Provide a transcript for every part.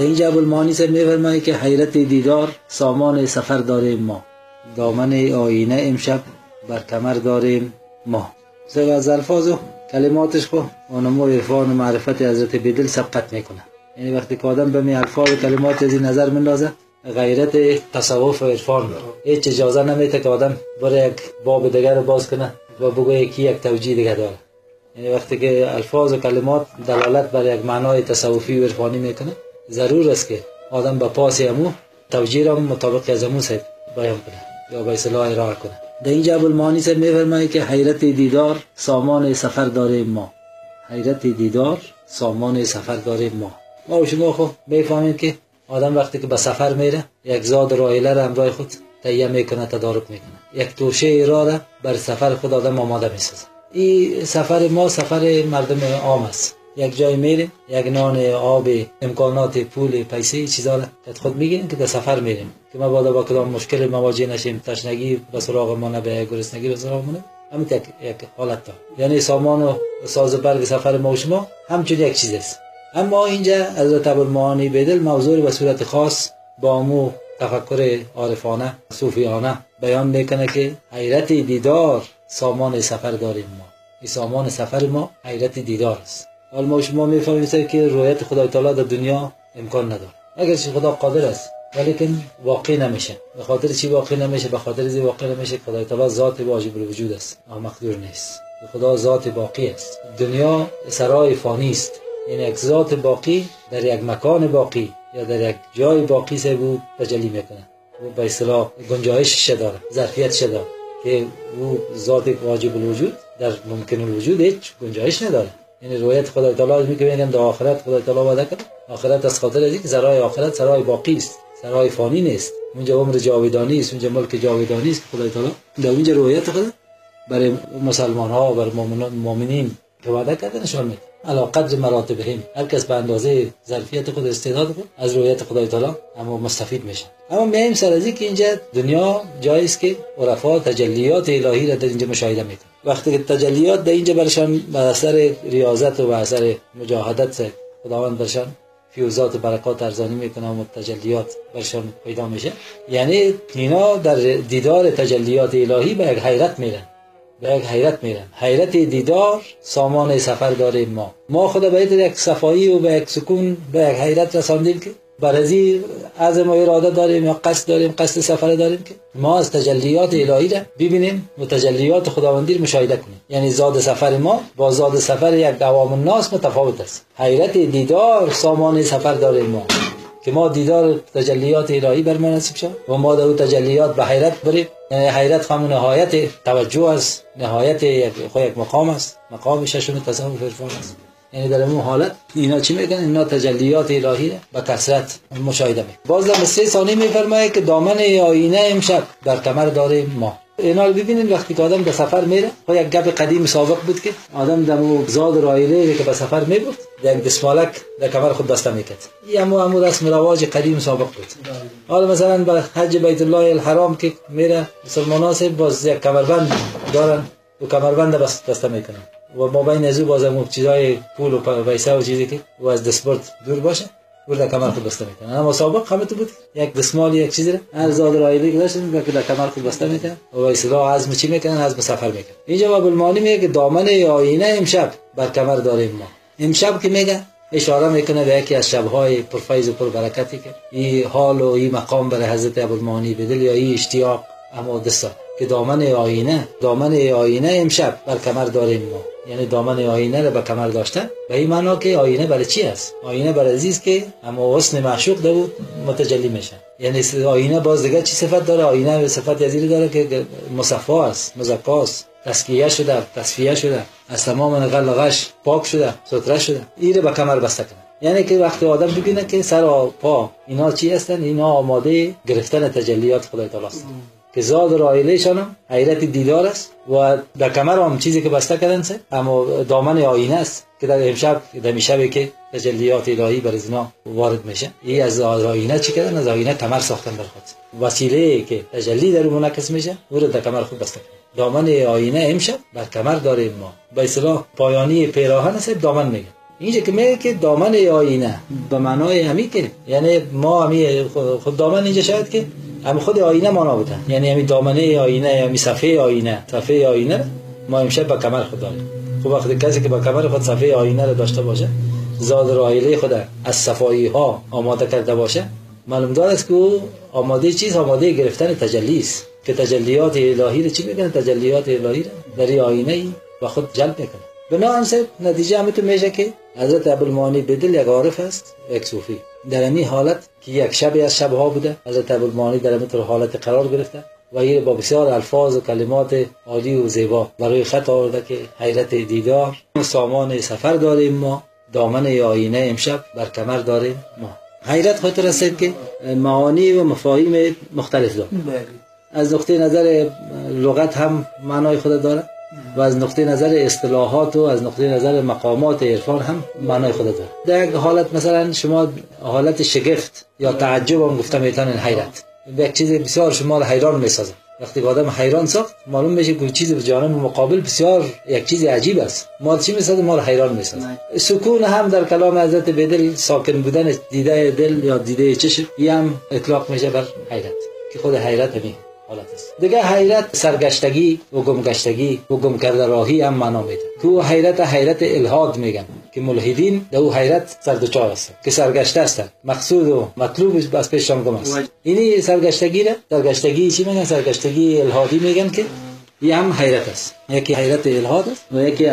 در ابوالمعانی صاحب میفرمایه که حیرت دیدار سامان سفر داریم ما. دامن آینه امشب بر کمر داریم ما. سر از الفاظ و کلماتش خو آنمو عرفان و معرفت حضرت بیدل سبقت می‌کنه یعنی وقتی که آدم به می الفاظ و کلمات از این نظر مندازه غیرت تصوف و عرفان هیچ اجازه نمیده که آدم بره یک باب دیگر رو باز کنه و بگه یکی یک توجیه دیگه داره. یعنی وقتی که الفاظ و کلمات دلالت بر یک معنای تصوفی و عرفانی می‌کنه ضرور است که آدم با پاس امو توجیه را مطابق از امو بیان کنه یا به اصطلاح ارائه کنه در اینجا ابوالمعانی صاحب میفرمایه که حیرت دیدار سامان سفر داریم ما حیرت دیدار سامان سفر داریم ما ما و شما خب می‌فهمیم که آدم وقتی که به سفر میره یک زاد رایله را همراه خود تهیه می‌کنه تدارک می‌کنه یک توشه را را بر سفر خود آدم آماده می‌سازه این سفر ما سفر مردم عام است یک جای میریم یک نان آب امکانات پول پیسه چیزا را خود میگیم که در سفر میریم. که ما باید با کدام مشکل مواجه نشیم تشنگی به سراغ ما نبه گرسنگی به سراغ ما همین یک, حالت دا. یعنی سامان و ساز برگ سفر ما و شما همچون یک چیز است. اما اینجا حضرت ابوالمعانی بدل موضوع به صورت خاص با مو تفکر عارفانه صوفیانه بیان می‌کنه که حیرت دیدار سامان سفر داریم ما. این سامان سفر ما حیرت دیدار است. حال ما شما می‌فهمید که رویت خدای تعالی در دنیا امکان نداره. اگر خدا قادر است ولیکن واقع نمیشه. به خاطر چی واقع نمیشه؟ به خاطر زی واقع نمیشه خدای تعالی ذات واجب الوجود است. مقدور نیست. خدا ذات باقی است. دنیا سرای فانی است. یعنی یک ذات باقی در یک مکان باقی یا در یک جای باقی سه بود تجلی می‌کنه و به اصطلاح گنجایش داره ظرفیت داره. که او ذات واجب الوجود در ممکن الوجود هیچ گنجایش نداره. یعنی رویت خدای تعالی میگه میگن در آخرت خدای تعالی وعده کرد. آخرت از خاطر اینکه سرای آخرت سرای باقی است. سرای فانی نیست. اونجا عمر جاودانی است اونجا ملک جاودانی است خدای تعالی. در اونجا رویت خدا برای مسلمان ها برای مؤمنین که وعده کرده نشان میده علا قدر مراتبهم. هر کس به اندازه ظرفیت خود استعداد خود از رویت خدای تعالی اما مستفید میشه. اما میایم سر از که اینجا دنیا جایی است که عرفا تجلیات الهی را در اینجا مشاهده می‌کنه. وقتی که تجلیات در اینجا برشان به اثر ریاضت و به اثر مجاهدت خداوند برشان فیوزات برکات ارزانی می‌کنه و تجلیات برشان پیدا میشه یعنی اینا در دیدار تجلیات الهی به یک حیرت میرن. به یک حیرت میرن حیرت دیدار سامان سفر داریم ما. ما خدا به یک صفایی و به یک سکون به یک حیرت رساندیم که برازی از ما اراده داریم یا قصد داریم قصد سفر داریم که ما از تجلیات الهی را ببینیم و تجلیات خداوندی مشاهده کنیم. یعنی زاد سفر ما با زاد سفر یک دوام الناس متفاوت است. حیرت دیدار سامان سفر داریم ما. که ما دیدار تجلیات الهی بر ما نصیب شد و ما در تجلیات به حیرت بریم. یعنی حیرت هم نهایت توجه است. نهایت یک یک مقام است. مقام ششم تصوف عرفان است. یعنی در اون حالت اینا چی میگن؟ اینا تجلیات الهی به کثرت مشاهده می باز در سه ثانیه میفرمایه که دامن آینه امشب در کمر داریم ما. اینا رو ببینید وقتی که آدم به سفر میره خب یک گپ قدیم سابق بود که آدم در زاد رایله که به سفر می بود یک دسمالک در کمر خود بسته می‌کرد. این همو همو رسم رواج قدیم سابق بود. حالا مثلا به حج بیت الله الحرام که میره مسلمان ها باز یک کمربند دارن و کمربند بسته می‌کنن. و ما بین ازو چیزای پول و پیسه و چیزی که و از دستبرد دور باشه. در کمر خود بسته می‌کنه اما سابق همه تو بود یک دستمال یک چیزی هر زاد رایلی که داشتن که در کمر خود بسته می‌کنه و اصلا عزم چی می‌کنن عزم سفر می‌کنن اینجا باب المانی میگه که دامن آینه امشب بر کمر داریم ما امشب که میگه اشاره می‌کنه به یکی از شبهای پرفیض و پربرکتی که این حال و این مقام برای حضرت ابوالمعانی بدل یا این اشتیاق اما دستا که دامن آینه دامن آینه امشب بر کمر داریم ما. یعنی دامن آینه رو به کمر داشتن. به این معنا که آینه برای چی است؟ آینه برای عزیز که اما حسن معشوق بود متجلی میشه. یعنی آینه باز دیگه چی صفت داره؟ آینه به صفت یزیری داره که مصفا است مزکاست تسکیه شده تصفیه شده. از تمام نقل غش پاک شده ستره شده. این به کمر بسته کنه. یعنی که وقتی آدم ببینه که سر و پا اینا چی هستن؟ اینا آماده گرفتن تجلیات خدای تعالی است. که زاد رایلهشان هم حیرت دیدار است و در کمر هم چیزی که بسته کردن سه. اما دامن آینه است که در امشب در میشبه که تجلیات الهی بر ازنا وارد میشه. این از آینه چی کردن؟ از آینه کمر ساختن در خود. وسیله که تجلی در منعکس میشه او در کمر خود بسته دامن آینه امشب بر کمر داریم ما. به اصطلاح پایانی پیراهن است دامن میگه. اینجا که میگه که دامن آینه به معنای همی که یعنی ما همی خود دامن اینجا شاید که هم خود آینه مانا بوده. یعنی همی دامنه آینه همی صفحه آینه صفحه آینه ما امشب به کمر خود داریم. خب وقتی کسی که به کمر خود صفحه آینه رو داشته باشه زاد رایله خود از صفایی ها آماده کرده باشه معلوم دار است که او آماده چیز آماده گرفتن تجلی است. که تجلیات الهی رو چی می‌کنه تجلیات الهی رو در آینه ای و خود جلب می‌کنه. بنا سه نتیجه همه تو میشه که حضرت ابوالمانی بدل یک عارف است یک صوفی. در این حالت که یک شب از شبها بوده حضرت ابوالمانی در این حالت قرار گرفته و این با بسیار الفاظ و کلمات عالی و زیبا برای خط آورده که حیرت دیدار سامان سفر داریم ما دامن آینه امشب بر کمر داریم ما. حیرت خود رسید که معانی و مفاهیم مختلف داره از نقطه نظر لغت هم معنای خود داره. و از نقطه نظر اصطلاحات و از نقطه نظر مقامات عرفان هم معنای خود داره. در یک حالت مثلا شما حالت شگفت یا تعجب هم گفتم می‌تونین حیرت. به یک چیز بسیار شما رو حیران می‌سازه وقتی آدم حیران ساخت معلوم میشه که چیز به جانب مقابل بسیار یک چیز عجیب است. ما چی می‌سازه ما رو حیران می‌سازه سکون هم در کلام حضرت بدل ساکن بودن دیده دل یا دیده چشم یه هم اطلاق میشه بر حیرت که خود حیرت همین. حالت است. دیگه حیرت سرگشتگی و گمگشتگی و گم کرده راهی هم معنا میده. تو حیرت حیرت الهاد میگن که ملحدین در او حیرت سردچار است که سرگشته است مقصود و مطلوب از پیششان گم است اینی سرگشتگی را سرگشتگی چی میگن؟ سرگشتگی الهادی میگن که یه هم حیرت است. یکی حیرت الهاد است و یکی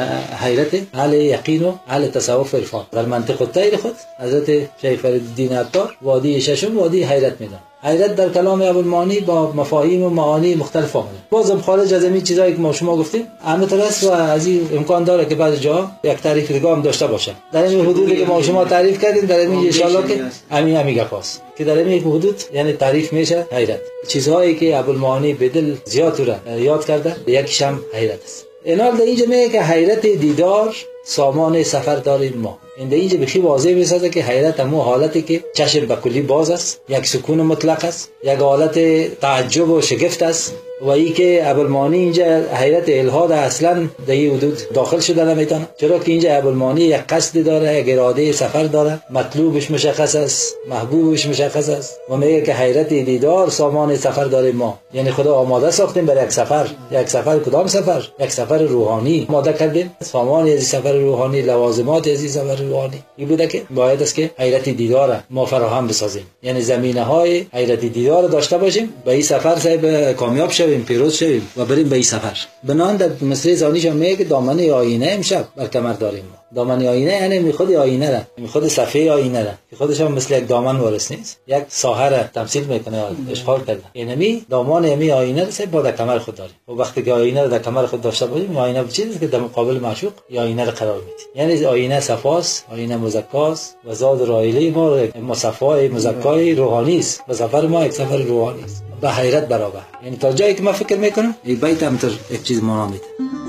حیرت اهل یقین و اهل تصوف عرفان در منطق الطیر خود حضرت شیخ فرید عطار وادی ششم وادی حیرت میدن. حیرت در کلام ابوالمانی با مفاهیم و معانی مختلف آمده. بازم خارج از این چیزایی که ما شما گفتیم همه است و از این امکان داره که بعض جا یک تعریف دیگه هم داشته باشه. در این حدودی که ما شما تعریف کردیم در این ان که همین همین گپاست که در این حدود یعنی تعریف میشه حیرت چیزهایی که ابوالمانی به دل زیاد را یاد کرده یکیش هم حیرت است. اینال در اینجا میگه که حیرت دیدار سامان سفر داریم ما. این اینجا بخی واضح می‌سازه که حیرت همو حالتی که چشم به کلی باز است یک سکون مطلق است یک حالت تعجب و شگفت است و ای که ابوالمانی اینجا حیرت الهاد اصلا در این حدود داخل شده نمی‌تونه چرا که اینجا ابوالمانی یک قصد داره یک اراده سفر داره مطلوبش مشخص است محبوبش مشخص است و میگه که حیرت دیدار سامان سفر داریم ما یعنی خدا آماده ساختیم برای یک سفر یک سفر کدام سفر یک سفر روحانی آماده کردیم سامان از سفر روحانی لوازمات از سفر روحانی این بوده که باید است که حیرت دیدار ما فراهم بسازیم. یعنی زمینه های حیرت دیدار داشته باشیم به این سفر صاحب کامیاب شویم پیروز شویم و بریم به این سفر. بنان در مصری زانیش هم میگه دامن آینه امشب بر کمر داریم ما. دامن آینه یعنی می خود آینه را. می خود صفحه آینه را. که خودش هم مثل یک دامن وارث نیست. یک ساحه را تمثیل می‌کنه اشغال کرده. این می دامان امی آینه را با در کمر خود داریم. و وقتی که آینه را در کمر خود داشته باشیم آینه چیزی که در مقابل معشوق یا آینه را قرار میدیم یعنی آینه صفاس آینه مزکاس و زاد رایله ما مصفای مزکای روحانی است و سفر ما یک سفر روحانی است. به حیرت برابر. یعنی تا جایی که ما فکر می‌کنم این بیت هم یک چیز مانا میده.